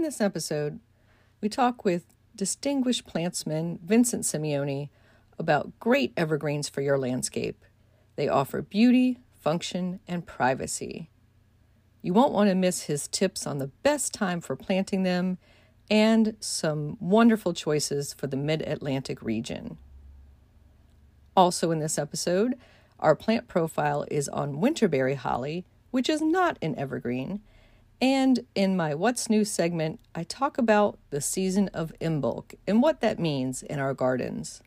In this episode, we talk with distinguished plantsman Vincent Simeone about great evergreens for your landscape. They offer beauty, function, and privacy. You won't want to miss his tips on the best time for planting them and some wonderful choices for the mid Atlantic region. Also, in this episode, our plant profile is on winterberry holly, which is not an evergreen. And in my What's New segment, I talk about the season of Imbolc and what that means in our gardens.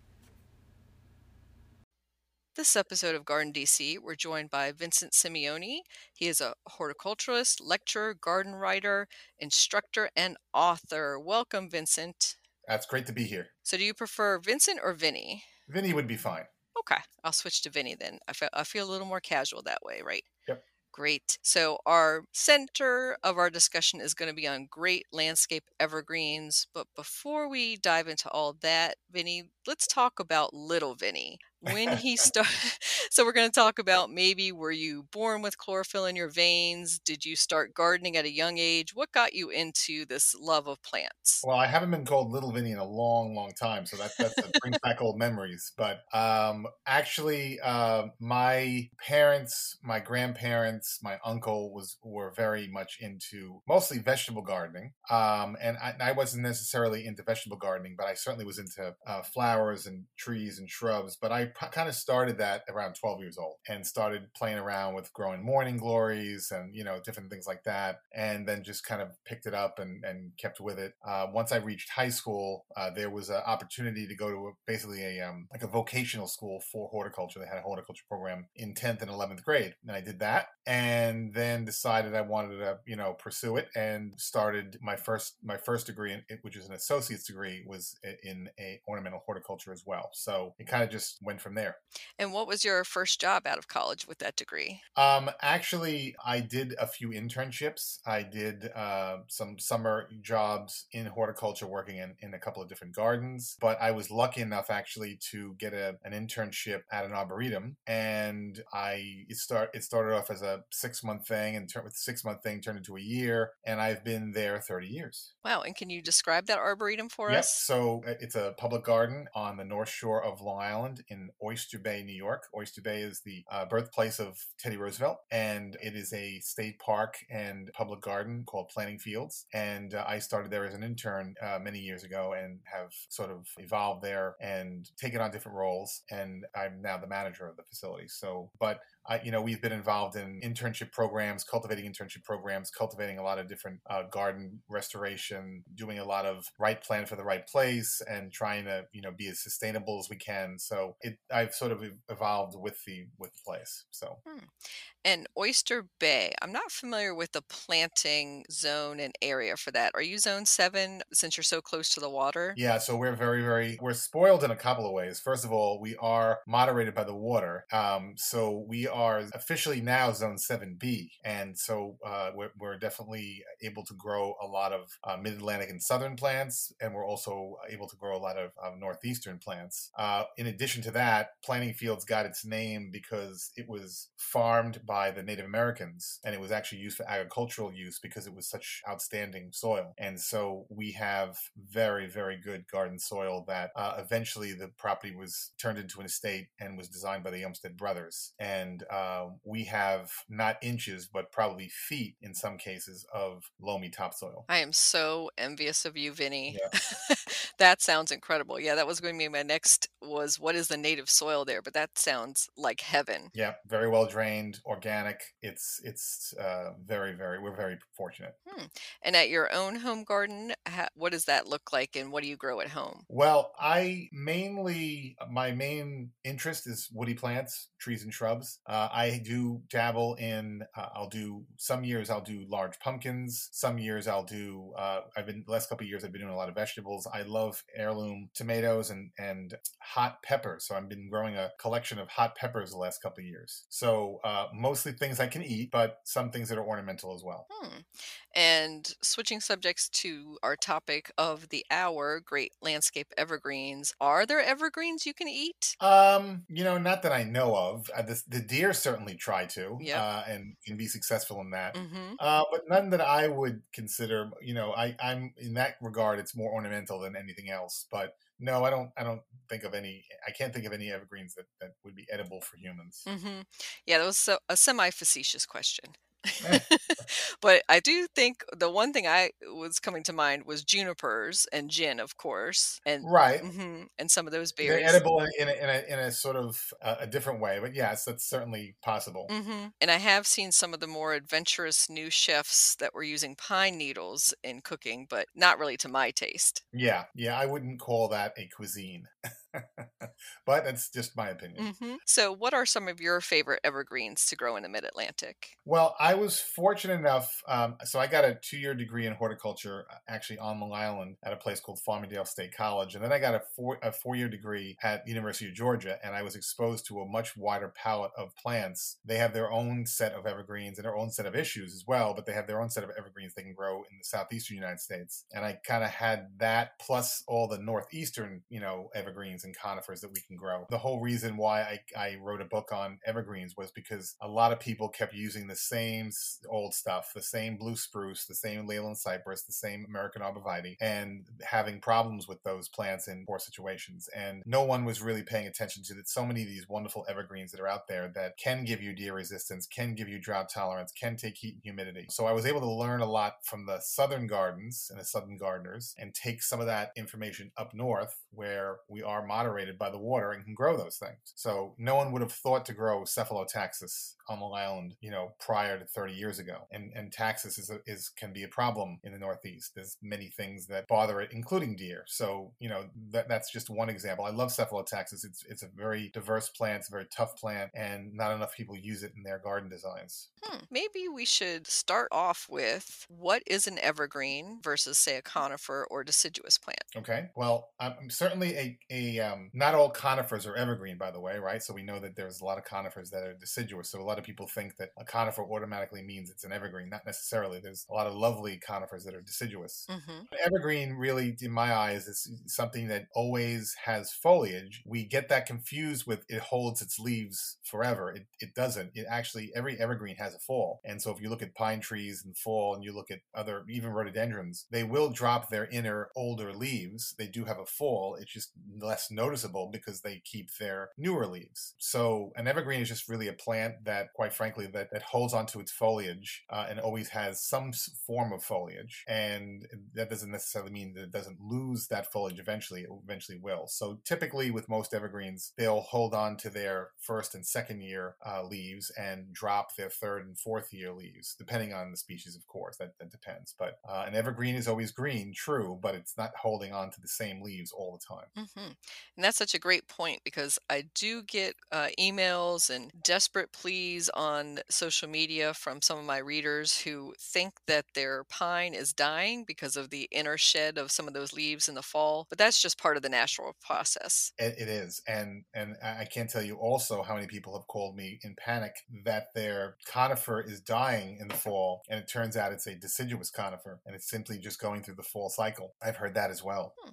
This episode of Garden DC, we're joined by Vincent Simeone. He is a horticulturalist, lecturer, garden writer, instructor, and author. Welcome, Vincent. That's great to be here. So, do you prefer Vincent or Vinny? Vinny would be fine. Okay, I'll switch to Vinny then. I feel, I feel a little more casual that way, right? Yep. Great. So, our center of our discussion is going to be on great landscape evergreens. But before we dive into all that, Vinny, let's talk about little Vinny when he started so we're going to talk about maybe were you born with chlorophyll in your veins? Did you start gardening at a young age? What got you into this love of plants? Well i haven't been called little vinny in a long long time so that, that's that brings back old memories but um, actually uh, my parents my grandparents my uncle was were very much into mostly vegetable gardening um, and I, I, wasn't necessarily into vegetable gardening but i certainly was into uh, flowers and trees and shrubs but i kind of started that around 12 years old and started playing around with growing morning glories and you know different things like that and then just kind of picked it up and, and kept with it. Uh, once i reached high school uh, there was an opportunity to go to a, basically a um, like a vocational school for horticulture. They had a horticulture program in 10th and 11th grade and i did that and then decided i wanted to you know pursue it and started my first my first degree in, which is an associate's degree was in a ornamental horticulture as well. So it kind of just went from there. And what was your first job out of college with that degree? Um, actually, I did a few internships. I did uh, some summer jobs in horticulture, working in, in a couple of different gardens. But I was lucky enough actually to get a, an internship at an arboretum, and I it start it started off as a six month thing, and with six month thing turned into a year, and I've been there thirty years. Wow! And can you describe that arboretum for us? Yes. So uh, it's a public garden on the north shore of Long Island in Oyster Bay, New York. Oyster Bay is the uh, birthplace of Teddy Roosevelt, and it is a state park and public garden called Planting Fields. And uh, I started there as an intern uh, many years ago and have sort of evolved there and taken on different roles. And I'm now the manager of the facility. So, but I, you know, we've been involved in internship programs, cultivating internship programs, cultivating a lot of different uh, garden restoration, doing a lot of right plant for the right place, and trying to, you know, be as sustainable as we can. So it, I've sort of evolved with the with the place. So, hmm. And Oyster Bay, I'm not familiar with the planting zone and area for that. Are you Zone Seven since you're so close to the water? Yeah, so we're very, very we're spoiled in a couple of ways. First of all, we are moderated by the water, um, so we are officially now Zone 7B. And so uh, we're, we're, definitely able to grow a lot of uh, mid Atlantic and southern plants, and we're also able to grow a lot of northeastern plants. Uh, in addition to that, Planting Fields got its name because it was farmed by the Native Americans and it was actually used for agricultural use because it was such outstanding soil. And so we have very, very good garden soil that uh, eventually the property was turned into an estate and was designed by the Olmsted brothers. And uh, we have not inches, but probably feet in some cases of loamy topsoil. I am so envious of you, Vinny. Yeah. that sounds incredible. Yeah, that was going to be my next was what is the native soil there? But that sounds like heaven. Yeah, very well drained, organic organic. It's it's uh, very very we're very fortunate. Hmm. And at your own home garden, what does that look like, and what do you grow at home? Well, I mainly my main interest is woody plants, trees and shrubs. Uh, I do dabble in. Uh, I'll do some years I'll do large pumpkins. Some years I'll do. Uh, I've been the last couple of years I've been doing a lot of vegetables. I love heirloom tomatoes and and hot peppers. So I've been growing a collection of hot peppers the last couple of years. So uh, mostly things I can eat, but some things that are ornamental as well. Hmm. And switching subjects to our topic of the hour, great landscape evergreens. Are there evergreens you can eat? Um, you know, not that I know of. Uh, the, the, deer certainly try to, yep. uh, and can be successful in that. Mm-hmm. Uh, but none that I would consider. You know, I, I'm in that regard, it's more ornamental than anything else. But no, I don't. I don't think of any. I can't think of any evergreens that, that would be edible for humans. Mm-hmm. Yeah, that was so, a semi facetious question. but I do think the one thing I was coming to mind was junipers and gin, of course, and right, mm-hmm, and some of those berries. They're edible in, in, a, in a, in a sort of uh, a different way, but yes, that's certainly possible. Mm-hmm. And I have seen some of the more adventurous new chefs that were using pine needles in cooking, but not really to my taste. Yeah, yeah, I wouldn't call that a cuisine. but that's just my opinion. Mm-hmm. So, what are some of your favorite evergreens to grow in the Mid Atlantic? Well, I was fortunate enough. Um, so, I got a two-year degree in horticulture, uh, actually on Long Island, at a place called Farmingdale State College, and then I got a four a four-year degree at the University of Georgia, and I was exposed to a much wider palette of plants. They have their own set of evergreens and their own set of issues as well, but they have their own set of evergreens they can grow in the southeastern United States, and I kind of had that plus all the northeastern, you know, evergreens and conifers that we can grow. The whole reason why I, I wrote a book on evergreens was because a lot of people kept using the same old stuff, the same blue spruce, the same Leyland cypress, the same American arborvitae, and having problems with those plants in poor situations. And no one was really paying attention to that. So many of these wonderful evergreens that are out there that can give you deer resistance, can give you drought tolerance, can take heat and humidity. So I was able to learn a lot from the southern gardens and the southern gardeners and take some of that information up north where we are moderated by the water and can grow those things. So no one would have thought to grow Cephalotaxus on Long Island, you know, prior to 30 years ago. And and taxus is, a, is can be a problem in the Northeast. There's many things that bother it, including deer. So you know that that's just one example. I love Cephalotaxus. It's it's a very diverse plant. It's a very tough plant, and not enough people use it in their garden designs. Hmm. Maybe we should start off with what is an evergreen versus say a conifer or deciduous plant. Okay. Well, I'm certainly a a um, not all conifers are evergreen, by the way, right? So we know that there's a lot of conifers that are deciduous. So a lot of people think that a conifer automatically means it's an evergreen. Not necessarily. There's a lot of lovely conifers that are deciduous. Mm-hmm. Evergreen, really, in my eyes, is something that always has foliage. We get that confused with it holds its leaves forever. It, it doesn't. It actually, every evergreen has a fall. And so if you look at pine trees in fall and you look at other, even rhododendrons, they will drop their inner older leaves. They do have a fall. It's just less noticeable because they keep their newer leaves. So an evergreen is just really a plant that, quite frankly, that, that holds onto its foliage uh, and always has some form of foliage. And that doesn't necessarily mean that it doesn't lose that foliage eventually. It eventually will. So typically with most evergreens, they'll hold on to their first and second year uh, leaves and drop their third and fourth year leaves, depending on the species, of course. That, that depends. But uh, an evergreen is always green, true, but it's not holding on to the same leaves all the time. Mm-hmm. And that's such a great point because I do get uh, emails and desperate pleas on social media from some of my readers who think that their pine is dying because of the inner shed of some of those leaves in the fall. But that's just part of the natural process. it, it is, and and I can't tell you also how many people have called me in panic that their conifer is dying in the fall, and it turns out it's a deciduous conifer, and it's simply just going through the fall cycle. I've heard that as well. Hmm.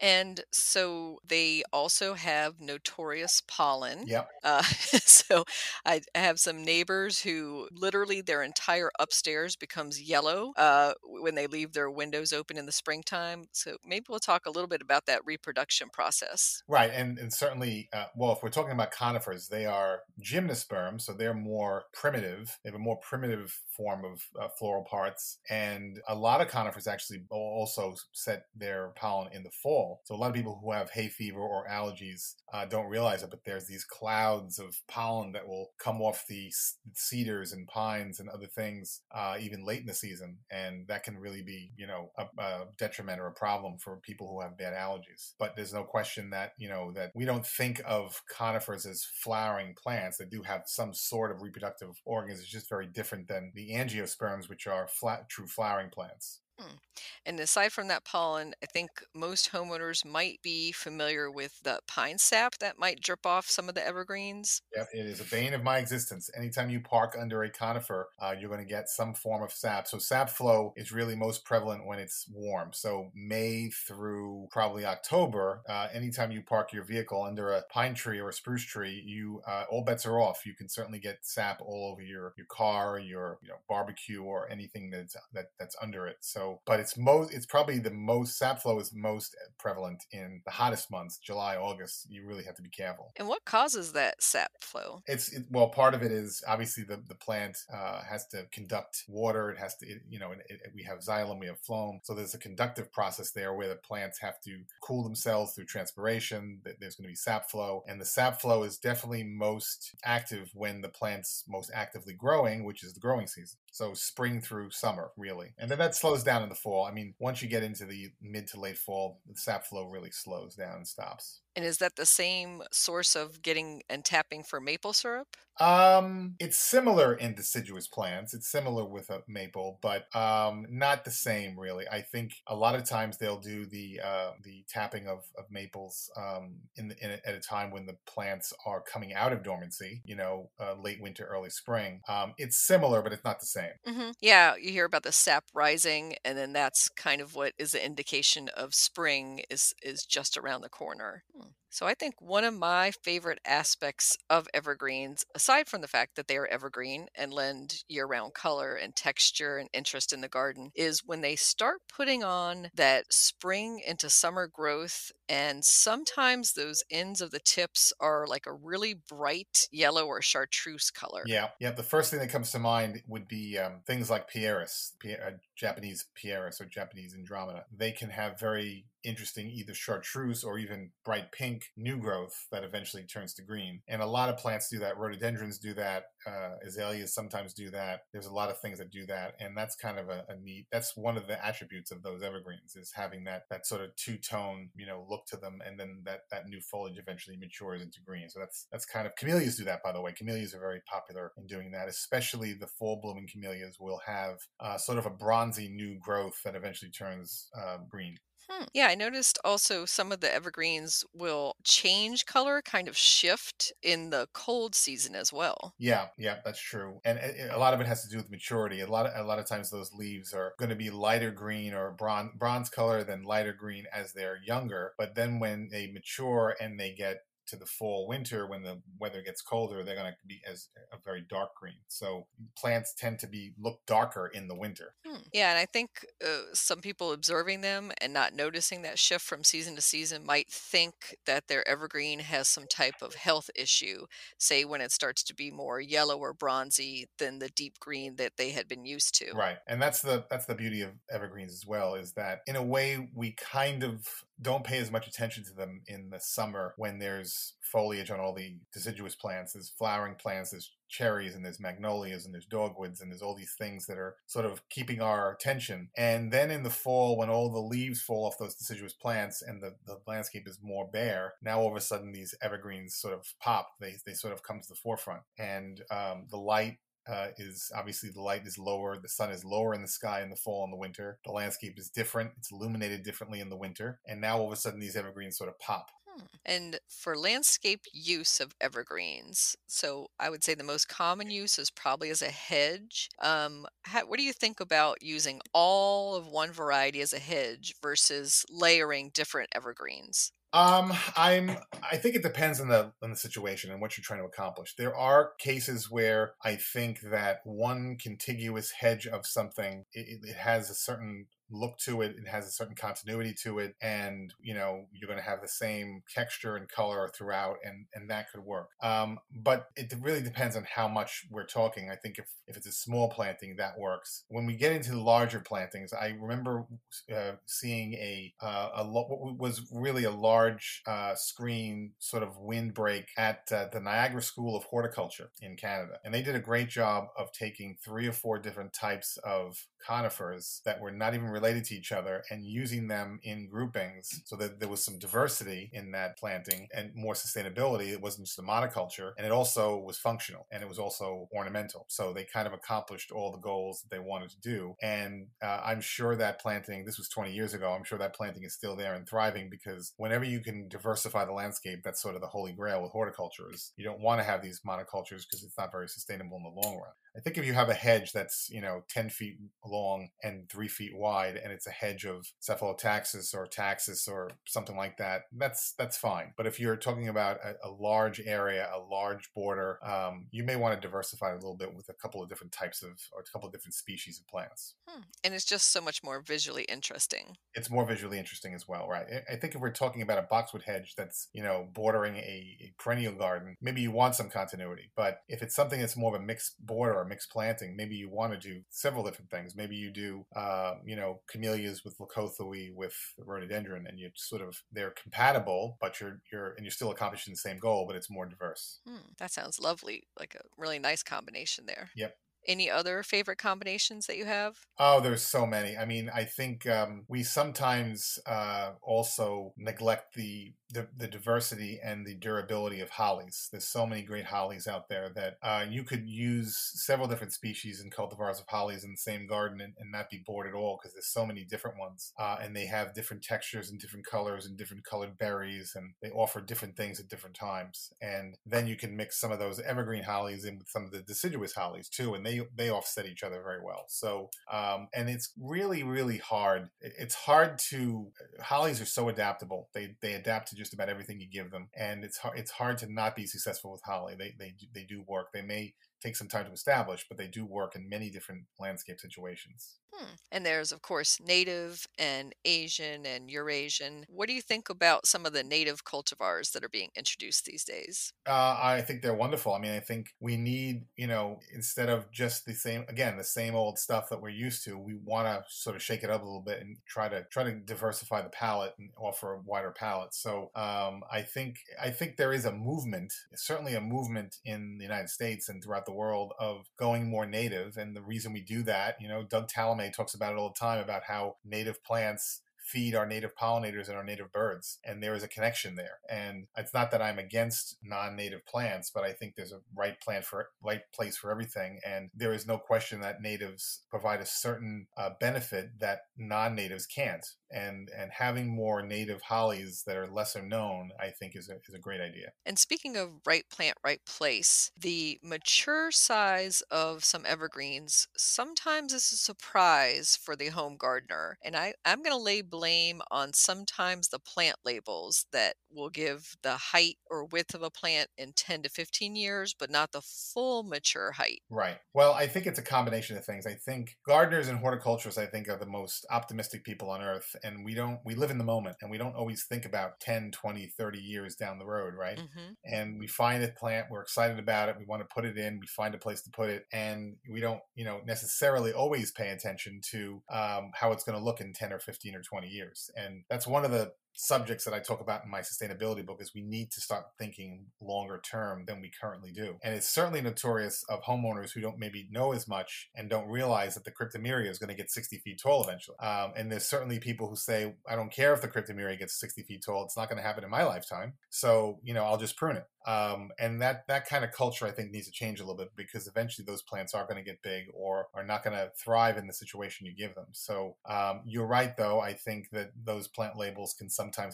And so they also have notorious pollen. Yep. Uh, so I have some neighbors who literally their entire upstairs becomes yellow uh, when they leave their windows open in the springtime. So maybe we'll talk a little bit about that reproduction process. Right, and and certainly, uh, well, if we're talking about conifers, they are gymnosperms, so they're more primitive. They have a more primitive form of uh, floral parts, and a lot of conifers actually also set their pollen in the fall. So a lot of people who have hay hay fever or allergies uh, don't realize it, but there's these clouds of pollen that will come off the cedars and pines and other things uh, even late in the season, and that can really be you know a, a detriment or a problem for people who have bad allergies. But there's no question that you know that we don't think of conifers as flowering plants. They do have some sort of reproductive organs. It's just very different than the angiosperms, which are flat, true flowering plants. Hmm. And aside from that pollen, I think most homeowners might be familiar with the pine sap that might drip off some of the evergreens. Yep, it is a bane of my existence. Anytime you park under a conifer, uh, you're going to get some form of sap. So sap flow is really most prevalent when it's warm. So May through probably October, uh, anytime you park your vehicle under a pine tree or a spruce tree, you uh, all bets are off. You can certainly get sap all over your your car, your you know barbecue, or anything that's that, that's under it. So, but it's most it's probably the most sap flow is most prevalent in the hottest months, July, August. You really have to be careful. And what causes that sap flow? It's it, well, part of it is obviously the the plant uh, has to conduct water. It has to, it, you know, it, we have xylem, we have phloem, so there's a conductive process there where the plants have to cool themselves through transpiration. There's going to be sap flow, and the sap flow is definitely most active when the plant's most actively growing, which is the growing season. So spring through summer, really, and then that slows down in the fall. I mean, once you get into the mid to late fall, the sap flow really slows down and stops. And is that the same source of getting and tapping for maple syrup? Um, it's similar in deciduous plants. It's similar with a maple, but um, not the same really. I think a lot of times they'll do the uh, the tapping of, of maples um, in, the, in a, at a time when the plants are coming out of dormancy. You know, uh, late winter, early spring. Um, it's similar, but it's not the same. Mm-hmm. Yeah, you hear about the sap rising, and then that's kind of what is the indication of spring is is just around the corner. Hmm. So I think one of my favorite aspects of evergreens, aside from the fact that they are evergreen and lend year round color and texture and interest in the garden, is when they start putting on that spring into summer growth. And sometimes those ends of the tips are like a really bright yellow or chartreuse color. Yeah. Yeah. The first thing that comes to mind would be um, things like Pieris, uh, Japanese Pieris or Japanese Andromeda. They can have very interesting either chartreuse or even bright pink new growth that eventually turns to green. And a lot of plants do that. Rhododendrons do that. Uh, azaleas sometimes do that. There's a lot of things that do that, and that's kind of a, a neat. That's one of the attributes of those evergreens is having that that sort of two tone, you know, look to them, and then that that new foliage eventually matures into green. So that's that's kind of camellias do that. By the way, camellias are very popular in doing that. Especially the full blooming camellias will have uh, sort of a bronzy new growth that eventually turns uh, green. Hmm. Yeah, I noticed also some of the evergreens will change color, kind of shift in the cold season as well. Yeah, yeah, that's true. And a lot of it has to do with maturity. A lot of a lot of times those leaves are going to be lighter green or bronze bronze color than lighter green as they're younger. But then when they mature and they get to the fall winter when the weather gets colder they're going to be as a very dark green. So plants tend to be look darker in the winter. Hmm. yeah and i think uh, some people observing them and not noticing that shift from season to season might think that their evergreen has some type of health issue say when it starts to be more yellow or bronzy than the deep green that they had been used to. Right and that's the that's the beauty of evergreens as well is that in a way we kind of don't pay as much attention to them in the summer when there's foliage on all the deciduous plants. There's flowering plants, there's cherries, and there's magnolias, and there's dogwoods, and there's all these things that are sort of keeping our attention. And then in the fall, when all the leaves fall off those deciduous plants and the, the landscape is more bare, now all of a sudden these evergreens sort of pop. They, they sort of come to the forefront. And um, the light uh, is obviously the light is lower, the sun is lower in the sky in the fall and the winter. The landscape is different; it's illuminated differently in the winter, and now all of a sudden these evergreens sort of pop. Hmm. And for landscape use of evergreens, so I would say the most common use is probably as a hedge. Um, how, what do you think about using all of one variety as a hedge versus layering different evergreens? Um, I'm. I think it depends on the on the situation and what you're trying to accomplish. There are cases where I think that one contiguous hedge of something it, it has a certain look to it. It has a certain continuity to it, and you know you're going to have the same texture and color throughout, and and that could work. Um, but it really depends on how much we're talking. I think if if it's a small planting, that works. When we get into the larger plantings, I remember uh, seeing a uh, a what was really a large uh, screen sort of windbreak at uh, the Niagara School of Horticulture in Canada, and they did a great job of taking three or four different types of conifers that were not even related to each other and using them in groupings so that there was some diversity in that planting and more sustainability. It wasn't just a monoculture, and it also was functional and it was also ornamental. So they kind of accomplished all the goals that they wanted to do. And uh, I'm sure that planting, this was 20 years ago, I'm sure that planting is still there and thriving because whenever you can diversify the landscape, that's sort of the holy grail with horticulture is you don't want to have these monocultures because it's not very sustainable in the long run. I think if you have a hedge that's, you know, 10 feet long and three feet wide, and it's a hedge of cephalotaxus or taxus or something like that, that's that's fine. But if you're talking about a, a large area, a large border, um, you may want to diversify a little bit with a couple of different types of or a couple of different species of plants. Hmm. And it's just so much more visually interesting. It's more visually interesting as well, right? I think if we're talking about a boxwood hedge that's, you know, bordering a, a perennial garden, maybe you want some continuity. But if it's something that's more of a mixed border or mixed planting, maybe you want to do several different things. Maybe you do, uh, you know, camellias with leucothoe with rhododendron, and you sort of they're compatible, but you're you're and you're still accomplishing the same goal, but it's more diverse. Hmm, that sounds lovely, like a really nice combination there. Yep. Any other favorite combinations that you have? Oh, there's so many. I mean, I think um, we sometimes uh, also neglect the, the, the diversity and the durability of hollies. There's so many great hollies out there that uh, you could use several different species and cultivars of hollies in the same garden and, and not be bored at all because there's so many different ones, uh, and they have different textures and different colors and different colored berries, and they offer different things at different times. And then you can mix some of those evergreen hollies in with some of the deciduous hollies too, and they they offset each other very well. So um, and it's really really hard. It's hard to hollies are so adaptable. They they adapt to just about everything you give them, and it's hard it's hard to not be successful with holly. They they they do work. They may take some time to establish, but they do work in many different landscape situations. Hmm. And there's, of course, native and Asian and Eurasian. What do you think about some of the native cultivars that are being introduced these days? Uh, I think they're wonderful. I mean, I think we need, you know, instead of just the same, again, the same old stuff that we're used to, we want to sort of shake it up a little bit and try to try to diversify the palette and offer a wider palette. So um, I think I think there is a movement, certainly a movement in the United States and throughout the world of going more native. And the reason we do that, you know, Doug Tallamy talks about it all the time about how native plants feed our native pollinators and our native birds. And there is a connection there. And it's not that I'm against non-native plants, but I think there's a right plant for right place for everything. And there is no question that natives provide a certain uh, benefit that non-natives can't. And and having more native hollies that are lesser known, I think, is a, is a great idea. And speaking of right plant, right place, the mature size of some evergreens sometimes is a surprise for the home gardener. And I, I'm going to lay blame on sometimes the plant labels that will give the height or width of a plant in 10 to 15 years, but not the full mature height. Right. Well, I think it's a combination of things. I think gardeners and horticulturists, I think, are the most optimistic people on earth. And we don't, we live in the moment and we don't always think about 10, 20, 30 years down the road, right? Mm-hmm. And we find a plant, we're excited about it, we want to put it in, we find a place to put it, and we don't, you know, necessarily always pay attention to um, how it's going to look in 10 or 15 or 20 20 years. And that's one of the subjects that I talk about in my sustainability book is we need to start thinking longer term than we currently do. And it's certainly notorious of homeowners who don't maybe know as much and don't realize that the cryptomeria is going to get 60 feet tall eventually. Um, and there's certainly people who say, I don't care if the cryptomeria gets 60 feet tall. It's not going to happen in my lifetime. So, you know, I'll just prune it. Um, and that, that kind of culture, I think, needs to change a little bit because eventually those plants are going to get big or are not going to thrive in the situation you give them. So um, you're right, though. I think that those plant labels can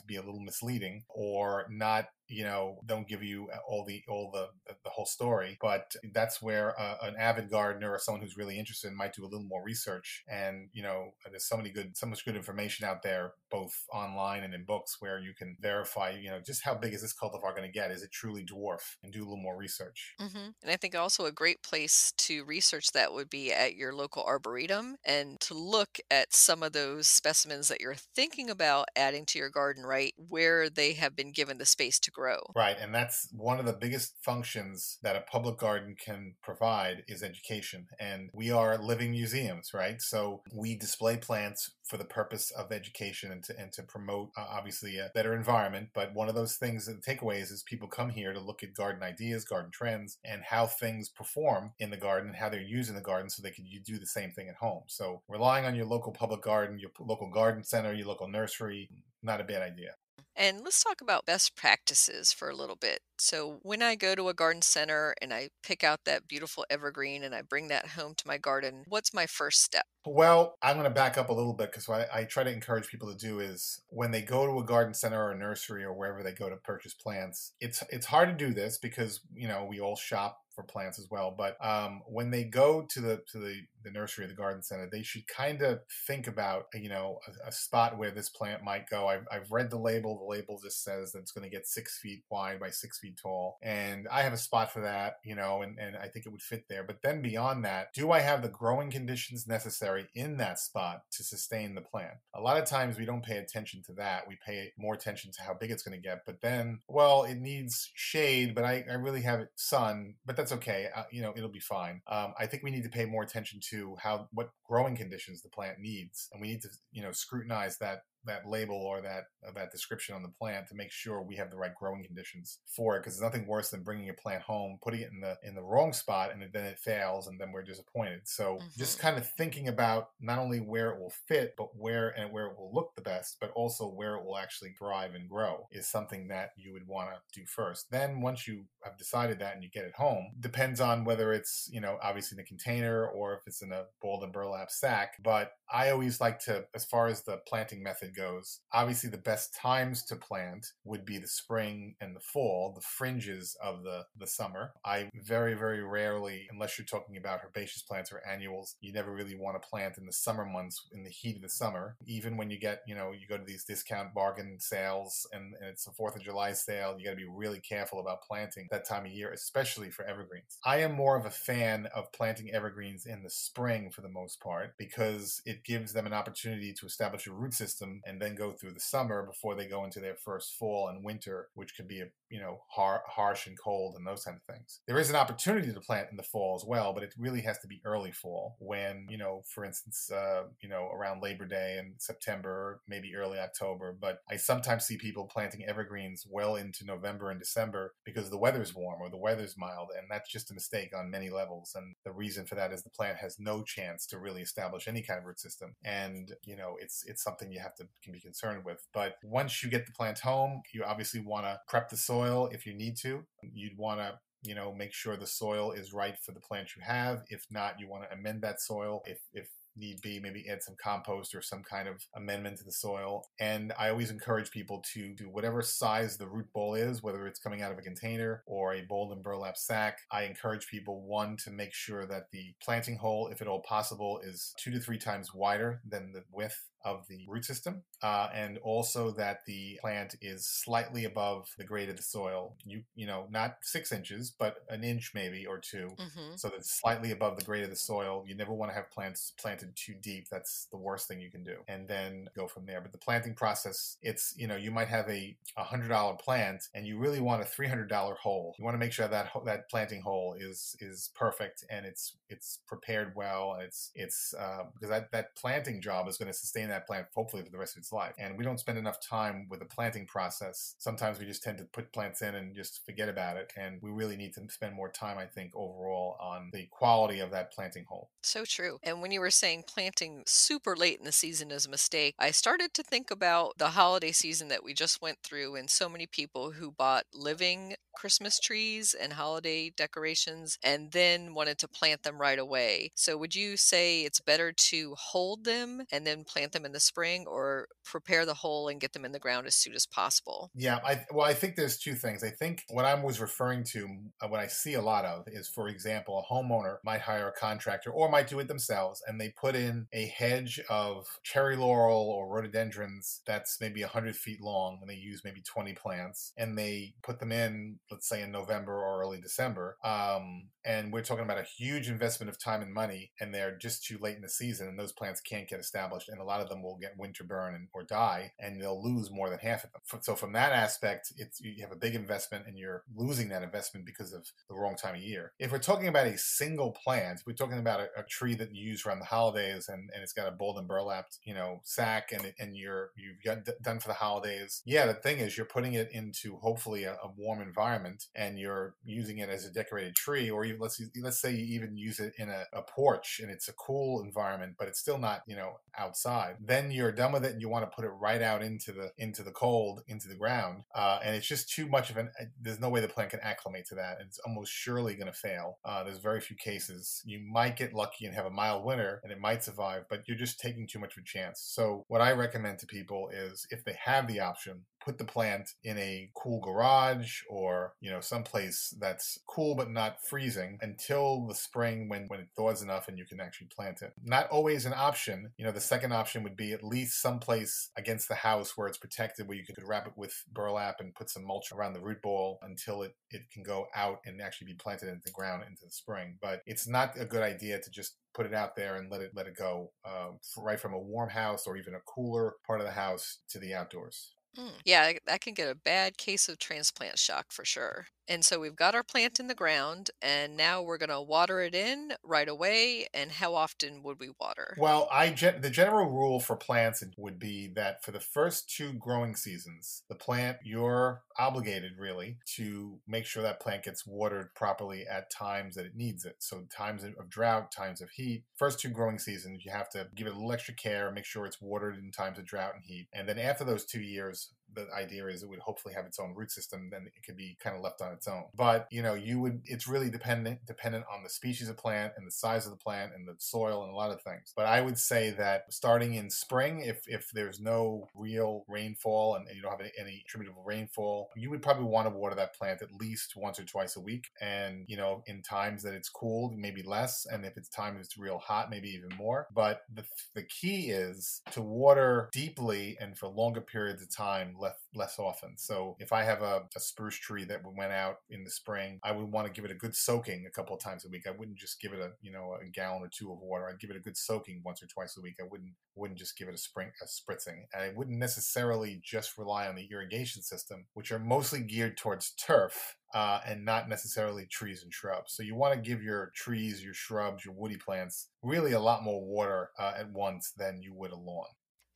be a little misleading or not you know don't give you all the all the the whole story but that's where uh, an avid gardener or someone who's really interested might do a little more research. And you know there's so many good so much good information out there both online and in books where you can verify you know just how big is this cultivar going to get? Is it truly dwarf? And do a little more research. Mm-hmm. and i think also a great place to research that would be at your local arboretum and to look at some of those specimens that you're thinking about adding to your garden right where they have been given the space to grow right and that's one of the biggest functions that a public garden can provide is education and we are living museums right so we display plants for the purpose of education and to, and to promote uh, obviously a better environment. But one of those things that takeaways is people come here to look at garden ideas, garden trends, and how things perform in the garden, and how they're used in the garden, so they can do the same thing at home. So relying on your local public garden, your local garden center, your local nursery, not a bad idea. And let's talk about best practices for a little bit. So, when I go to a garden center and I pick out that beautiful evergreen and I bring that home to my garden, what's my first step? Well, I'm going to back up a little bit because what I, try to encourage people to do is when they go to a garden center or a nursery or wherever they go to purchase plants, it's it's hard to do this because you know we all shop for plants as well. But um, when they go to the to the, the nursery or the garden center, they should kind of think about you know a, a, spot where this plant might go. I've, I've read the label. The label just says that it's going to get six feet wide by six feet tall, and I have a spot for that. You know, and and I think it would fit there. But then beyond that, do I have the growing conditions necessary in that spot to sustain the plant? A lot of times we don't pay attention to that. We pay more attention to how big it's going to get. But then, well, it needs shade, but I, I really have sun. But that's that's okay. Uh, you know, it'll be fine. Um, I think we need to pay more attention to how what growing conditions the plant needs, and we need to you know scrutinize that that label or that uh, that description on the plant to make sure we have the right growing conditions for it because there's nothing worse than bringing a plant home putting it in the in the wrong spot and then it fails and then we're disappointed so mm-hmm. just kind of thinking about not only where it will fit but where and where it will look the best but also where it will actually thrive and grow is something that you would want to do first then once you have decided that and you get it home depends on whether it's you know obviously in a container or if it's in a balled and burlap sack but i always like to as far as the planting method goes, obviously the best times to plant would be the spring and the fall, the fringes of the, the summer. I very, very rarely, unless you're talking about herbaceous plants or annuals, you never really want to plant in the summer months in the heat of the summer. Even when you get, you know, you go to these discount bargain sales and, and it's a 4th of July sale, you got to be really careful about planting that time of year, especially for evergreens. I am more of a fan of planting evergreens in the spring for the most part because it gives them an opportunity to establish a root system and then go through the summer before they go into their first fall and winter, which could be you know har- harsh and cold and those kind of things. There is an opportunity to plant in the fall as well, but it really has to be early fall when you know, for instance, uh, you know around Labor Day and September, maybe early October. But I sometimes see people planting evergreens well into November and December because the weather's warm or the weather's mild, and that's just a mistake on many levels. And the reason for that is the plant has no chance to really establish any kind of root system, and you know it's it's something you have to can be concerned with. But once you get the plant home, you obviously want to prep the soil if you need to. You'd want to you know make sure the soil is right for the plant you have if not you want to amend that soil if if need be, maybe add some compost or some kind of amendment to the soil. And I always encourage people to do whatever size the root ball is, whether it's coming out of a container or a balled and burlap sack. I encourage people, one, to make sure that the planting hole, if at all possible, is two to three times wider than the width of the root system, uh, and also that the plant is slightly above the grade of the soil. You you know not six inches, but an inch maybe or 2 mm-hmm. so that's slightly above the grade of the soil. You never want to have plants planted too deep. That's the worst thing you can do, and then go from there. But the planting process, it's you know you might have a hundred dollar plant, and you really want a three hundred dollar hole. You want to make sure that that planting hole is is perfect and it's it's prepared well, and it's it's uh, because that that planting job is going to sustain that plant hopefully for the rest of its life. And we don't spend enough time with the planting process. Sometimes we just tend to put plants in and just forget about it. And we really need to spend more time, I think, overall on the quality of that planting hole. So true. And when you were saying planting super late in the season is a mistake, I started to think about the holiday season that we just went through and so many people who bought living Christmas trees and holiday decorations and then wanted to plant them right away. So would you say it's better to hold them and then plant them them in the spring or prepare the hole and get them in the ground as soon as possible? Yeah, I well, I think there's two things. I think what I was referring to, uh, what I see a lot of, is for example, a homeowner might hire a contractor or might do it themselves, and they put in a hedge of cherry laurel or rhododendrons that's maybe 100 feet long, and they use maybe 20 plants, and they put them in, let's say, in November or early December. Um, and we're talking about a huge investment of time and money, and they're just too late in the season, and those plants can't get established, and a lot of them will get winter burn and, or die, and they'll lose more than half of them. So from that aspect, it's you have a big investment, and you're losing that investment because of the wrong time of year. If we're talking about a single plant, we're talking about a, a tree that you use around the holidays, and, and it's got a bold and burlapped, you know, sack, and and you're you've got d- done for the holidays. Yeah, the thing is, you're putting it into hopefully a, a warm environment, and you're using it as a decorated tree, or let's let's say you even use it in a, a porch, and it's a cool environment, but it's still not you know outside. Then you're done with it, and you want to put it right out into the into the cold, into the ground, uh, and it's just too much of an. Uh, there's no way the plant can acclimate to that. And it's almost surely going to fail. Uh, there's very few cases. You might get lucky and have a mild winter, and it might survive, but you're just taking too much of a chance. So what I recommend to people is if they have the option, put the plant in a cool garage or you know someplace that's cool but not freezing until the spring when when it thaws enough and you can actually plant it. Not always an option. You know the second option would be at least someplace against the house where it's protected where you could wrap it with burlap and put some mulch around the root ball until it it can go out and actually be planted into the ground into the spring. But it's not a good idea to just put it out there and let it let it go um, right from a warm house or even a cooler part of the house to the outdoors Mm, yeah, that can get a bad case of transplant shock for sure. And so we've got our plant in the ground, and now we're going to water it in right away. And how often would we water? Well, I the general rule for plants would be that for the first two growing seasons, the plant you're obligated really to make sure that plant gets watered properly at times that it needs it. So times of drought, times of heat. First two growing seasons, you have to give it a little extra care, make sure it's watered in times of drought and heat. And then after those two years, the idea is it would hopefully have its own root system then it could be kind of left on its own. But you know you would it's really dependent dependent on the species of plant and the size of the plant and the soil and a lot of things. But i would say that starting in spring if if there's no real rainfall and you don't have any, any attributable rainfall you would probably want to water that plant at least once or twice a week. And you know in times that it's cooled maybe less and if it's time it's real hot maybe even more. But the, the key is to water deeply and for longer periods of time less less often. So if I have a, a, spruce tree that went out in the spring, I would want to give it a good soaking a couple of times a week. I wouldn't just give it a you know a gallon or two of water. I'd give it a good soaking once or twice a week. I wouldn't wouldn't just give it a spring a spritzing. And I wouldn't necessarily just rely on the irrigation system, which are mostly geared towards turf. Uh, and not necessarily trees and shrubs. So you want to give your trees, your shrubs, your woody plants really a lot more water uh, at once than you would a lawn.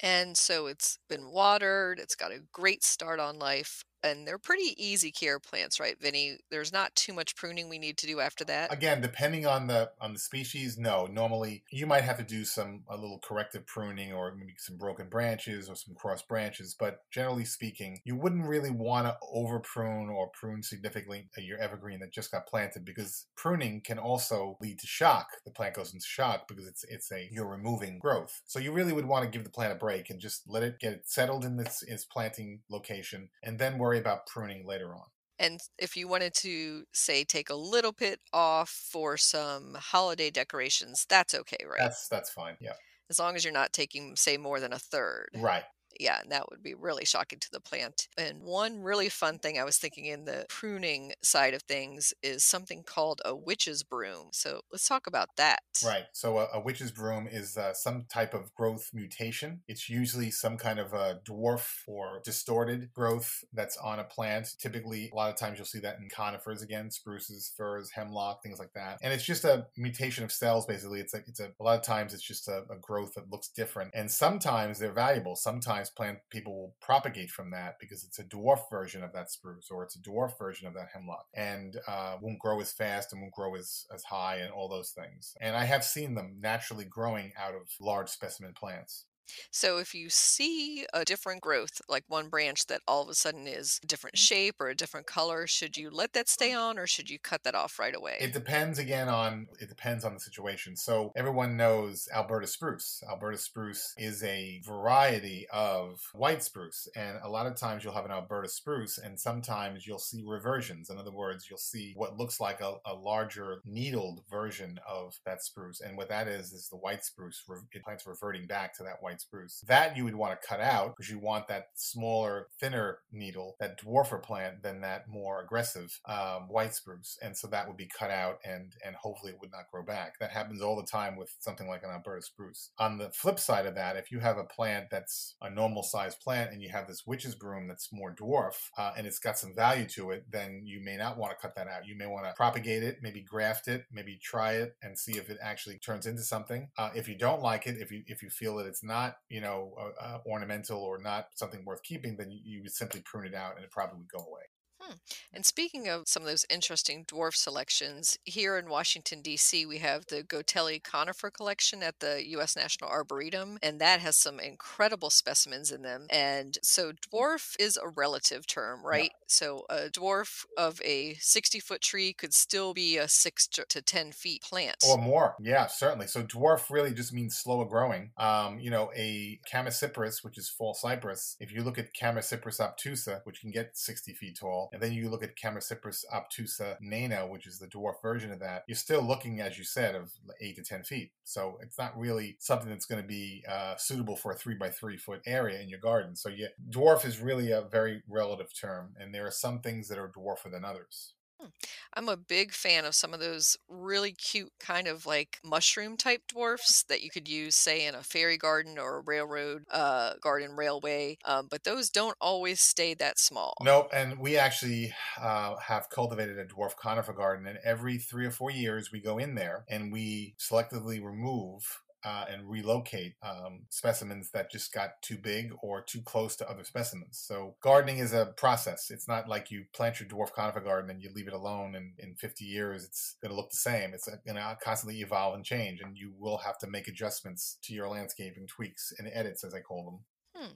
And so it's been watered, it's got a great start on life and they're pretty easy care plants, right, Vinny? There's not too much pruning we need to do after uh, that. Again, depending on the on the species, no. Normally, you might have to do some a little corrective pruning, or maybe some broken branches or some cross branches. But generally speaking, you wouldn't really want to over prune or prune significantly your evergreen that just got planted because pruning can also lead to shock. The plant goes into shock because it's it's a you're removing growth. So you really would want to give the plant a break and just let it get settled in its its planting location, and then worry worry about pruning later on. And if you wanted to, say, take a little bit off for some holiday decorations, that's okay, right? That's that's fine. Yeah. As long as you're not taking, say, more than a third. Right yeah, and that would be really shocking to the plant. And one really fun thing I was thinking in the pruning side of things is something called a witch's broom. So let's talk about that. Right. So a, a witch's broom is uh, some type of growth mutation. It's usually some kind of a dwarf or distorted growth that's on a plant. Typically, a lot of times you'll see that in conifers again, spruces, firs, hemlock, things like that. And it's just a mutation of cells. Basically, it's like it's a, a lot of times it's just a, a growth that looks different. And sometimes they're valuable. Sometimes plant people will propagate from that because it's a dwarf version of that spruce or it's a dwarf version of that hemlock and uh, won't grow as fast and won't grow as, as high and all those things. And I have seen them naturally growing out of large specimen plants. So if you see a different growth, like one branch that all of a sudden is a different mm-hmm. shape or a different color, should you let that mm-hmm. stay on or should you cut that off right away? It depends again on it depends on the situation. So everyone knows Alberta spruce. Alberta spruce is a variety of white spruce, and a lot of times you'll have an Alberta spruce, and sometimes you'll see reversions. In other words, you'll see what looks like a, a larger needled version of that spruce, and what that is is the white spruce. It plants reverting back to that white spruce. That you would want to cut out because you want that smaller, thinner needle, that dwarfer plant, than that more aggressive um, white spruce. And so that would be cut out and, and hopefully it would not grow back. That happens all the time with something like an Alberta spruce. On the flip side of that, if you have a plant that's a normal sized plant and you have this witch's broom that's more dwarf uh, and it's got some value to it, then you may not want to cut that out. You may want to propagate it, maybe graft it, maybe try it and see if it actually turns into something. Uh, if you don't like it, if you if you feel that it's not you know, uh, uh, ornamental or not something worth keeping, then you, you would simply prune it out and it probably would go away. Hmm. And speaking of some of those interesting dwarf selections, here in Washington, D.C., we have the Gotelli Conifer Collection at the U.S. National Arboretum, and that has some incredible specimens in them. And so, dwarf is a relative term, right? Yeah. So, a dwarf of a 60 foot tree could still be a six to 10 feet plant. Or more. Yeah, certainly. So, dwarf really just means slower growing. Um, you know, a Chamaecyparis, which is false cypress, if you look at Chamaecyparis obtusa, which can get 60 feet tall, and then you look at Chamaecyparis obtusa nana, which is the dwarf version of that, you're still looking, as you said, of eight to 10 feet. So it's not really something that's going to be uh, suitable for a three by three foot area in your garden. So yeah, dwarf is really a very relative term, and there are some things that are dwarfer than others. Hmm. I'm a big fan of some of those really cute kind of like mushroom type dwarfs that you could use, say, in a fairy garden or a railroad uh, garden railway. Um, but those don't always stay that small. Nope. And we actually uh, have cultivated a dwarf conifer garden, and every three or four years we go in there and we selectively remove uh, and relocate um, specimens that just got too big or too close to other specimens. So gardening is a process. It's not like you plant your dwarf conifer garden and you leave it alone, and in 50 years it's going to look the same. It's going to constantly evolve and change, and you will have to make adjustments to your landscaping tweaks and edits, as I call them. Hmm.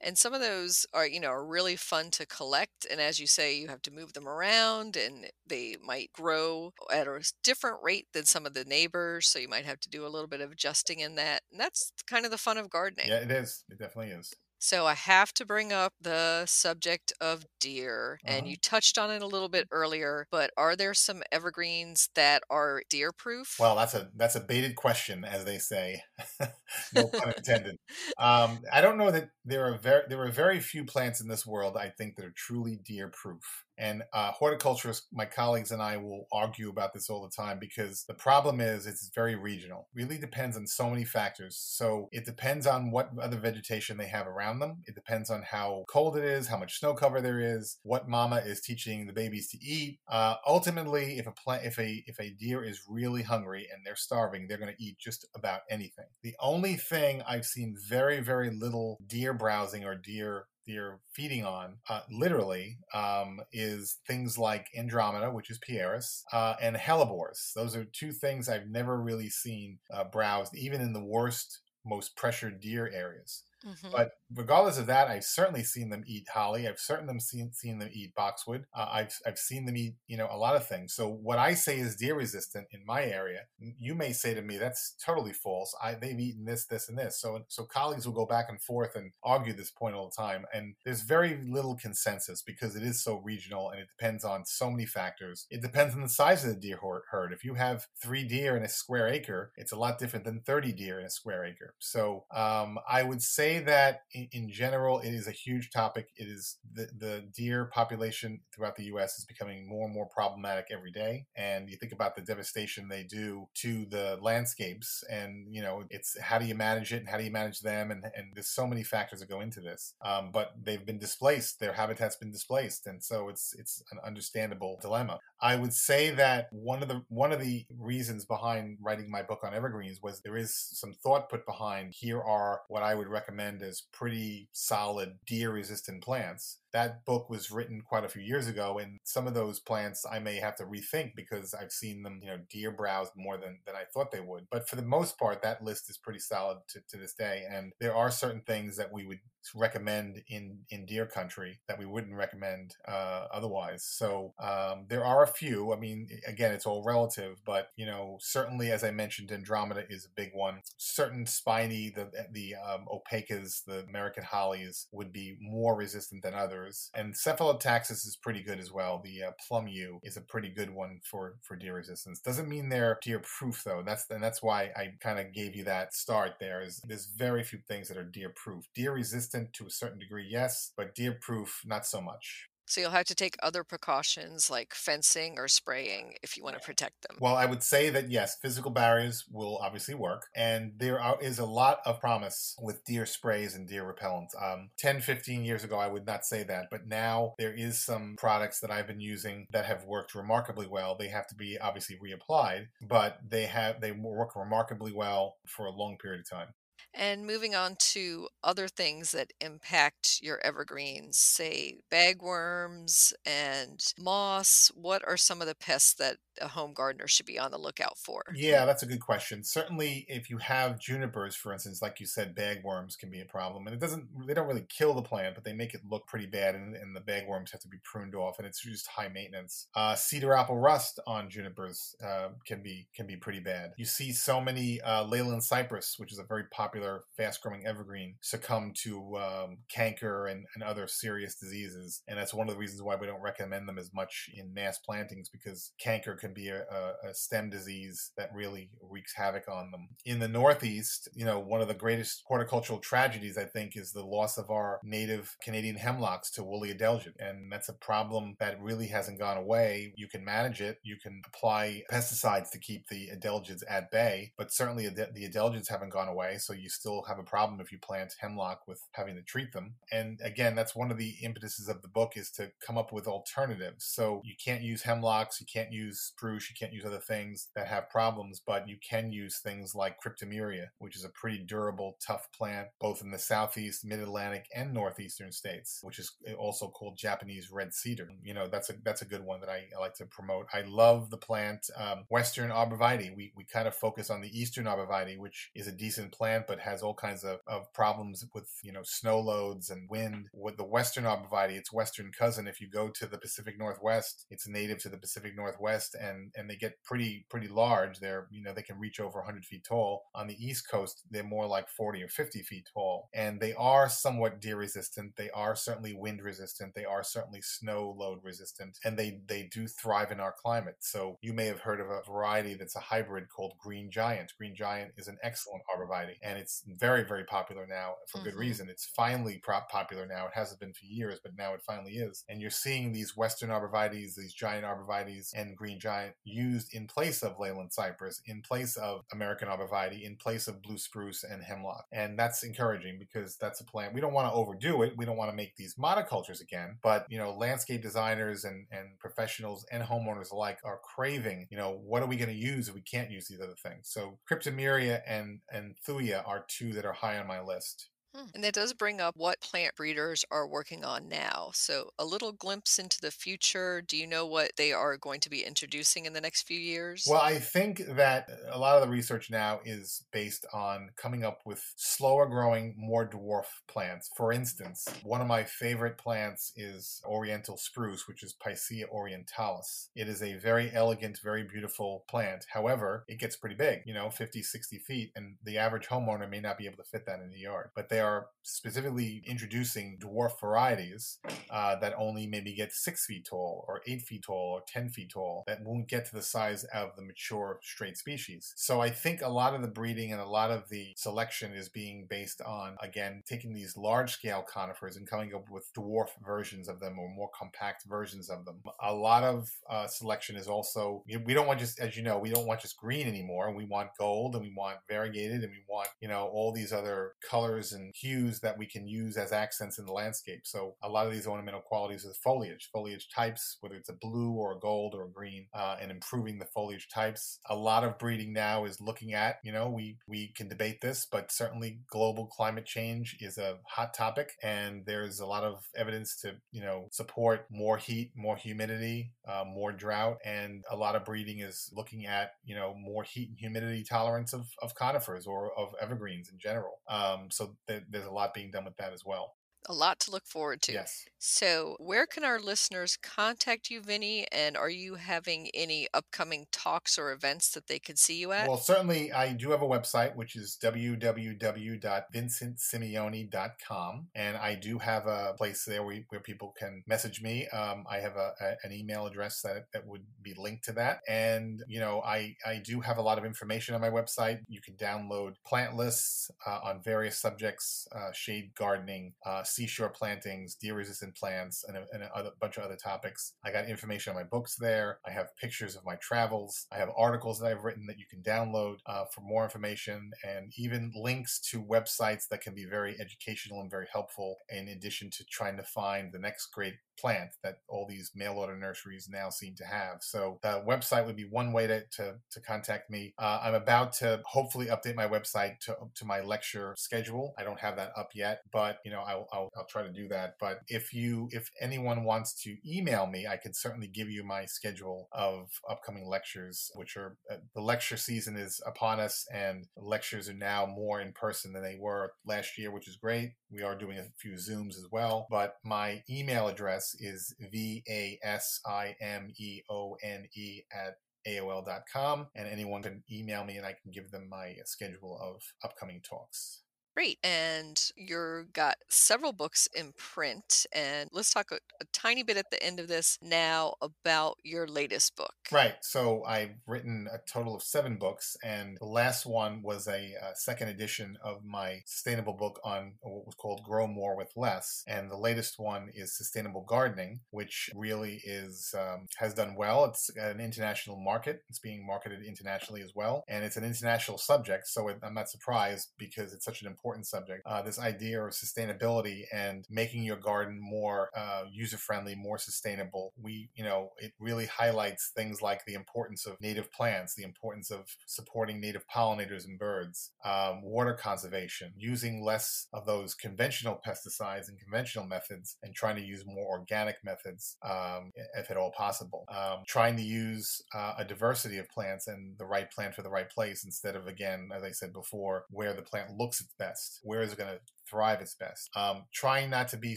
And some of those are, you know, are really fun to collect. And as you say, you have to move them around and they might grow at a different rate than some of the neighbors. So you might have to do a little bit of adjusting in that. And that's kind of the fun of gardening. Yeah, it is. It definitely is. So I have to bring up the subject of deer, and Uh-huh. you touched on it a little bit earlier, but are there some evergreens that are deer proof? Well, that's a that's a baited question, as they say. no pun intended. Um, I don't know that there are very there are very few plants in this world I think that are truly deer proof. And uh, horticulturists, my colleagues and I will argue about this all the time because the problem is it's very regional. Really depends on so many factors. So it depends on what other vegetation they have around them. It depends on how cold it is, how much snow cover there is, what mama is teaching the babies to eat. Uh, ultimately, if a plant, if a if a deer is really hungry and they're starving, they're going to eat just about anything. The only thing I've seen very very little deer browsing or deer you're feeding on, uh, literally, um, is things like Andromeda, which is Pieris, uh, and hellebores. Those are two things I've never really seen uh, browsed, even in the worst, most pressured deer areas. Mm-hmm. But regardless of that, I've certainly seen them eat holly. I've certainly seen seen them eat boxwood. Uh, I've I've seen them eat you know a lot of things. So what I say is deer resistant in my area. You may say to me that's totally false. I they've eaten this, this, and this. So so colleagues will go back and forth and argue this point all the time. And there's very little consensus because it is so regional and it depends on so many factors. It depends on the size of the deer herd. If you have three deer in a square acre, it's a lot different than 30 deer in a square acre. So um, I would say that in, general, it is a huge topic. It is the, the deer population throughout the U.S. is becoming more and more problematic every day. And you think about the devastation they do to the landscapes, and you know, it's how do you manage it and how do you manage them, and, and there's so many factors that go into this. Um, but they've been displaced; their habitat's been displaced, and so it's it's an understandable dilemma. I would say that one of the one of the reasons behind writing my book on evergreens was there is some thought put behind. Here are what I would recommend as pretty solid deer resistant plants that book was written quite a few years ago, and some of those plants I may have to rethink because I've seen them, you know, deer browsed more than, than I thought they would. But for the most part, that list is pretty solid to, to this day. And there are certain things that we would recommend in in deer country that we wouldn't recommend uh, otherwise. So um, there are a few. I mean, again, it's all relative, but you know, certainly as I mentioned, Andromeda is a big one. Certain spiny, the the um, opacas, the American hollies would be more resistant than others, and Cephalotaxus is pretty good as well. The uh, plum yew is a pretty good one for for deer resistance. Doesn't mean they're deer proof though. That's and that's why I kind of gave you that start. There is there's very few things that are deer proof. Deer resistant to a certain degree, yes, but deer proof not so much. So you'll have to take other precautions like fencing or spraying if you want to protect them. Well, I would say that yes, physical barriers will obviously work. And there are, is a lot of promise with deer sprays and deer repellents. Um, 10, 15 years ago, I would not say that. But now there is some products that I've been using that have worked remarkably well. They have to be obviously reapplied, but they have they work remarkably well for a long period of time. And moving on to other things that impact your evergreens, say bagworms and moss. What are some of the pests that a home gardener should be on the lookout for? Yeah, that's a good question. Certainly, if you have junipers, for instance, like you said, bagworms can be a problem, and it doesn't. They don't really kill the plant, but they make it look pretty bad, and, and the bagworms have to be pruned off, and it's just high maintenance. Uh, cedar apple rust on junipers uh, can be can be pretty bad. You see so many uh, Leyland cypress, which is a very popular popular fast growing evergreen succumb to um, canker and, and other serious diseases. And that's one of the reasons why we don't recommend them as much in mass plantings because canker can be a, a, stem disease that really wreaks havoc on them. In the Northeast, you know, one of the greatest horticultural tragedies, I think, is the loss of our native Canadian hemlocks to woolly adelgid. And that's a problem that really hasn't gone away. You can manage it, you can apply pesticides to keep the adelgids at bay, but certainly the adelgids haven't gone away. So you still have a problem if you plant hemlock with having to treat them. And again, that's one of the impetuses of the book is to come up with alternatives. So you can't use hemlocks, you can't use spruce, you can't use other things that have problems, but you can use things like cryptomeria, which is a pretty durable, tough plant, both in the southeast, mid-Atlantic, and northeastern states, which is also called Japanese red cedar. You know, that's a that's a good one that I, I like to promote. I love the plant um, Western arborvitae. We we kind of focus on the Eastern arborvitae, which is a decent plant, but has all kinds of, of problems with you know snow loads and wind. With the western arborvitae, its western cousin, if you go to the Pacific Northwest, it's native to the Pacific Northwest, and and they get pretty pretty large. They're you know they can reach over 100 feet tall. On the East Coast, they're more like 40 or 50 feet tall, and they are somewhat deer resistant. They are certainly wind resistant. They are certainly snow load resistant, and they they do thrive in our climate. So you may have heard of a variety that's a hybrid called Green Giant. Green Giant is an excellent arborvitae, and it's it's very very popular now for mm-hmm. good reason. It's finally prop popular now. It hasn't been for years but now it finally is. And you're seeing these western arborvitaes these giant arborvitaes and green giant used in place of leyland cypress in place of american arborvitae in place of blue spruce and hemlock. And that's encouraging because that's a plant we don't want to overdo it. We don't want to make these monocultures again but you know landscape designers and and professionals and homeowners alike are craving you know what are we going to use if we can't use these other things? So cryptomeria and and thuya are two that are high on my list. And that does bring up what plant breeders are working on now. So, a little glimpse into the future. Do you know what they are going to be introducing in the next few years? Well, I think that uh, a lot of the research now is based on coming up with slower growing, more dwarf plants. For instance, one of my favorite plants is Oriental spruce, which is Picea orientalis. It is a very elegant, very beautiful plant. However, it gets pretty big, you know, 50, 60 feet, and the average homeowner may not be able to fit that in the yard. But they they are specifically introducing dwarf varieties uh, that only maybe get six feet tall or eight feet tall or 10 feet tall that won't get to the size of the mature straight species. So I think a lot of the breeding and a lot of the selection is being based on, again, taking these large scale conifers and coming up with dwarf versions of them or more compact versions of them. A lot of uh, selection is also, we don't want just, as you know, we don't want just green anymore. We want gold and we want variegated and we want, you know, all these other colors and hues that we can use as accents in the landscape. So a lot of these ornamental qualities are foliage, foliage types, whether it's a blue or a gold or a green, uh, and improving the foliage types. A lot of breeding now is looking at, you know, we we can debate this, but certainly global climate change is a hot topic, and there's a lot of evidence to, you know, support more heat, more humidity, uh, more drought, and a lot of breeding is looking at, you know, more heat and humidity tolerance of, of conifers or of evergreens in general. Um, so th- there's a lot being done with that as well. A lot to look forward to. Yes. So, where can our listeners contact you, Vinny? And are you having any upcoming talks or events that they could see you at? Well, certainly, I do have a website, which is www.vincentsimeone.com. And I do have a place there where, where people can message me. Um, I have a, a, an email address that, that would be linked to that. And, you know, I, I do have a lot of information on my website. You can download plant lists uh, on various subjects, uh, shade gardening, uh, seashore plantings, deer resistant plants, and a, and a bunch of other topics. I got information on my books there. I have pictures of my travels. I have articles that I've written that you can download uh, for more information, and even links to websites that can be very educational and very helpful, in addition to trying to find the next great plant that all these mail order nurseries now seem to have. So the website would be one way to, to, to contact me. Uh, I'm about to hopefully update my website to, to my lecture schedule. I don't have that up yet, but you know, I'll, I'll, I'll try to do that. But if you, if anyone wants to email me, I can certainly give you my schedule of upcoming lectures, which are uh, the lecture season is upon us and lectures are now more in person than they were last year, which is great. We are doing a few Zooms as well, but my email address is V A S I M E O N E at AOL.com, and anyone can email me and I can give them my schedule of upcoming talks. Great. And you've got several books in print. And let's talk a, a, tiny bit at the end of this now about your latest book. Right. So I've written a total of seven books, and the last one was a, a second edition of my sustainable book on what was called Grow More with Less. And the latest one is Sustainable Gardening, which really is um, has done well. It's an international market. It's being marketed internationally as well, and it's an international subject. So it, I'm not surprised because it's such an important important subject. Uh, this idea of sustainability and making your garden more uh, user friendly, more sustainable. We, you know, it really highlights things like the importance of native plants, the importance of supporting native pollinators and birds, um, water conservation, using less of those conventional pesticides and conventional methods, and trying to use more organic methods um, if at all possible. Um, trying to use uh, a diversity of plants and the right plant for the right place instead of, again, as I said before, where the plant looks its best Where is it going to thrive its best? Um, trying not to be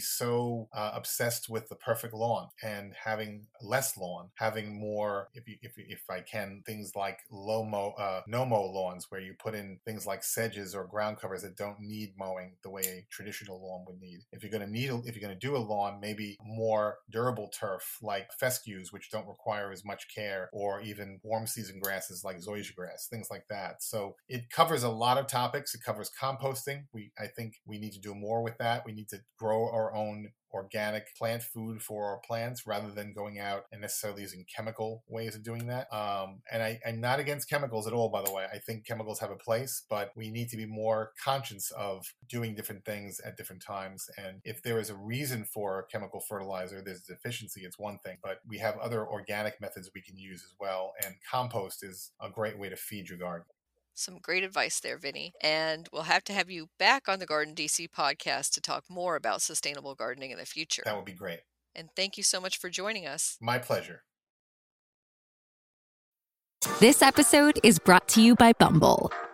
so uh, obsessed with the perfect lawn and having less lawn, having more, if you, if, if I can, things like low mow, uh, no mow lawns where you put in things like sedges or ground covers that don't need mowing the way a traditional lawn would need. If you're going to need, if you're going to do a lawn, maybe more durable turf like fescues, which don't require as much care, or even warm season grasses like zoysia grass, things like that. So it covers a lot of topics. It covers composting, we I think we need to do more with that. We need to grow our own organic plant food for our plants rather than going out and necessarily using chemical ways of doing that. Um, and I, am not against chemicals at all, by the way. I think chemicals have a place, but we need to be more conscious of doing different things at different times. And if there is a reason for a chemical fertilizer, there's a deficiency, it's one thing, but we have other organic methods we can use as well. And compost is a great way to feed your garden. Some great advice there, Vinny. And we'll have to have you back on the Garden DC podcast to talk more about sustainable gardening in the future. That would be great. And thank you so much for joining us. My pleasure. This episode is brought to you by Bumble.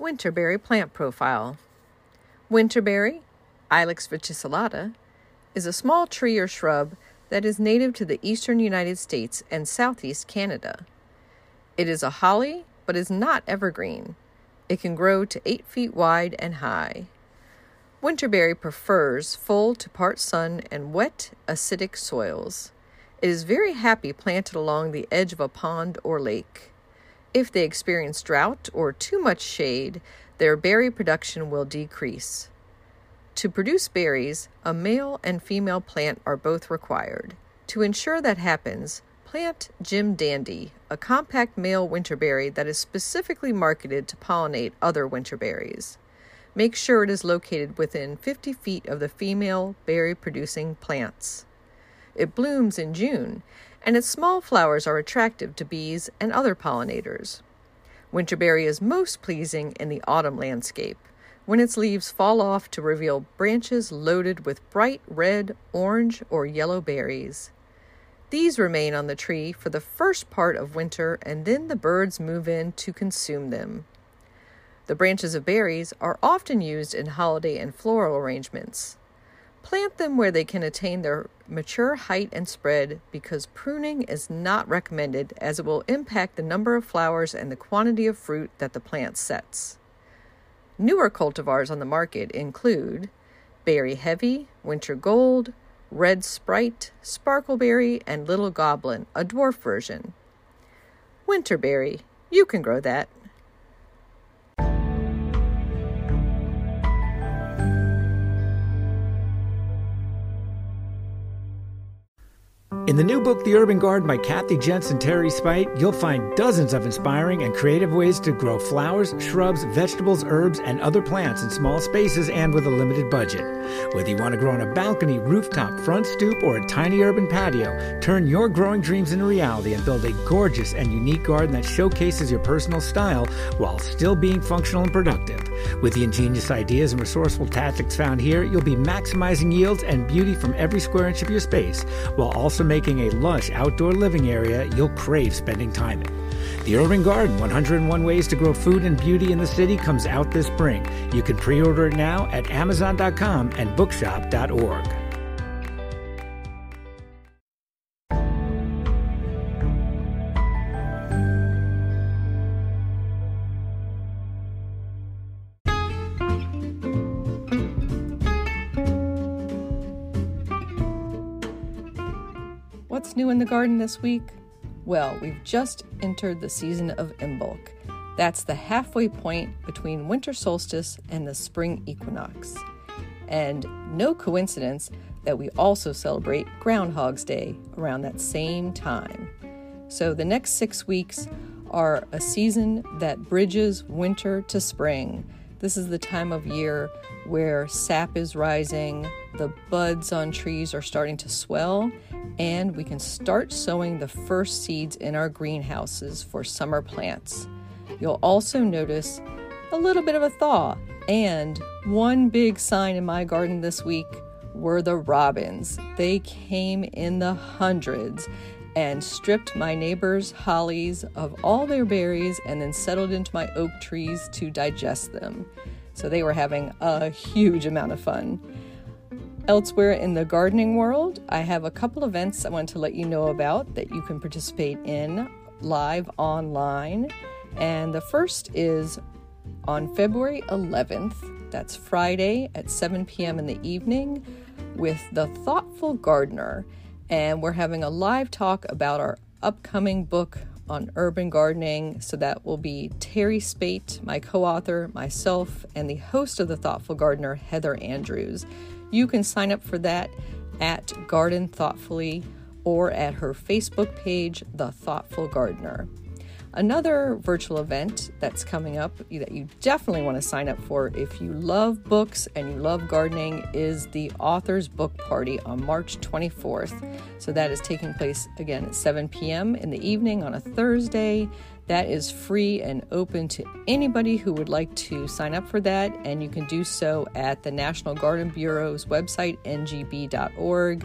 Winterberry plant profile. Winterberry, Ilex verticillata, is a small tree or shrub that is native to the eastern United States and southeast Canada. It is a holly, but is not evergreen. It can grow to 8 feet wide and high. Winterberry prefers full to part sun and wet, acidic soils. It is very happy planted along the edge of a pond or lake. If they experience drought or too much shade, their berry production will decrease. To produce berries, a male and female plant are both required. To ensure that happens, plant Jim Dandy, a compact male winterberry that is specifically marketed to pollinate other winterberries. Make sure it is located within 50 feet of the female berry producing plants. It blooms in June, and its small flowers are attractive to bees and other pollinators. Winterberry is most pleasing in the autumn landscape, when its leaves fall off to reveal branches loaded with bright red, orange, or yellow berries. These remain on the tree for the first part of winter, and then the birds move in to consume them. The branches of berries are often used in holiday and floral arrangements. Plant them where they can attain their mature height and spread because pruning is not recommended as it will impact the number of flowers and the quantity of fruit that the plant sets. Newer cultivars on the market include Berry Heavy, Winter Gold, Red Sprite, Sparkleberry, and Little Goblin, a dwarf version. Winterberry, you can grow that. In the new book, The Urban Garden by Kathy Jensen Teri Speight, you'll find dozens of inspiring and creative ways to grow flowers, shrubs, vegetables, herbs, and other plants in small spaces and with a limited budget. Whether you want to grow on a balcony, rooftop, front stoop, or a tiny urban patio, turn your growing dreams into reality and build a gorgeous and unique garden that showcases your personal style while still being functional and productive. With the ingenious ideas and resourceful tactics found here, you'll be maximizing yields and beauty from every square inch of your space while also making a lush outdoor living area you'll crave spending time in. The Urban Garden 101 Ways to Grow Food and Beauty in the City comes out this spring. You can pre order it now at Amazon.com and Bookshop.org. What's new in the garden this week? Well, we've just entered the season of Imbolc. That's the halfway point between winter solstice and the spring equinox. And no coincidence that we also celebrate Groundhog's Day around that same time. So the next six weeks are a season that bridges winter to spring. This is the time of year where sap is rising, the buds on trees are starting to swell, and we can start sowing the first seeds in our greenhouses for summer plants. You'll also notice a little bit of a thaw, and one big sign in my garden this week were the robins. They came in the hundreds and stripped my neighbor's hollies of all their berries and then settled into my oak trees to digest them. So they were having a huge amount of fun. Elsewhere in the gardening world, I have a couple events I want to let you know about that you can participate in live online. And the first is on February 11th, that's Friday at 7 p.m. in the evening, with The Thoughtful Gardener. And we're having a live talk about our upcoming book on urban gardening. So that will be Teri Speight, my co author, myself, and the host of The Thoughtful Gardener, Heather Andrews. You can sign up for that at Garden Thoughtfully or at her Facebook page, The Thoughtful Gardener. Another virtual event that's coming up that you definitely want to sign up for if you love books and you love gardening is the Author's Book Party on March 24th. So that is taking place again at 7 p.m. in the evening on a Thursday. That is free and open to anybody who would like to sign up for that, and you can do so at the National Garden Bureau's website, ngb.org,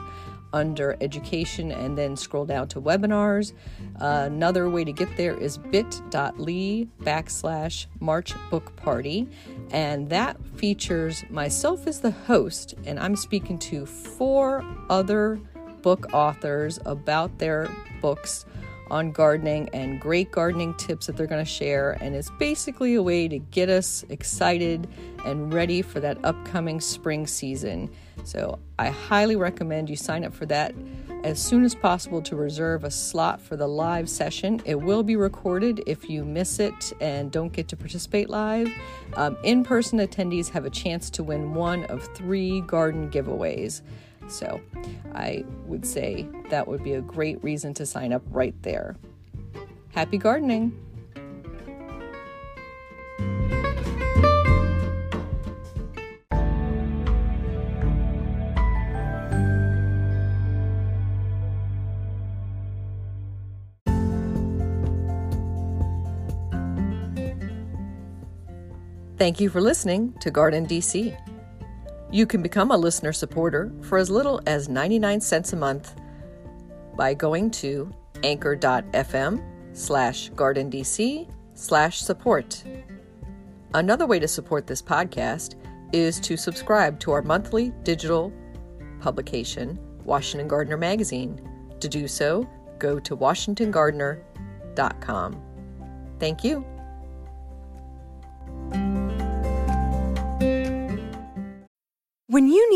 under education, and then scroll down to webinars. Uh, another way to get there is bit.ly backslash March Book Party, and that features myself as the host, and I'm speaking to four other book authors about their books on gardening and great gardening tips that they're going to share. And it's basically a way to get us excited and ready for that upcoming spring season. So I highly recommend you sign up for that as soon as possible to reserve a slot for the live session. It will be recorded if you miss it and don't get to participate live. Um, in person attendees have a chance to win one of three garden giveaways. So I would say that would be a great reason to sign up right there. Happy gardening! Thank you for listening to Garden DC. You can become a listener supporter for as little as 99 cents a month by going to anchor.fm slash gardendc slash support. Another way to support this podcast is to subscribe to our monthly digital publication, Washington Gardener Magazine. To do so, go to washingtongardener.com. Thank you.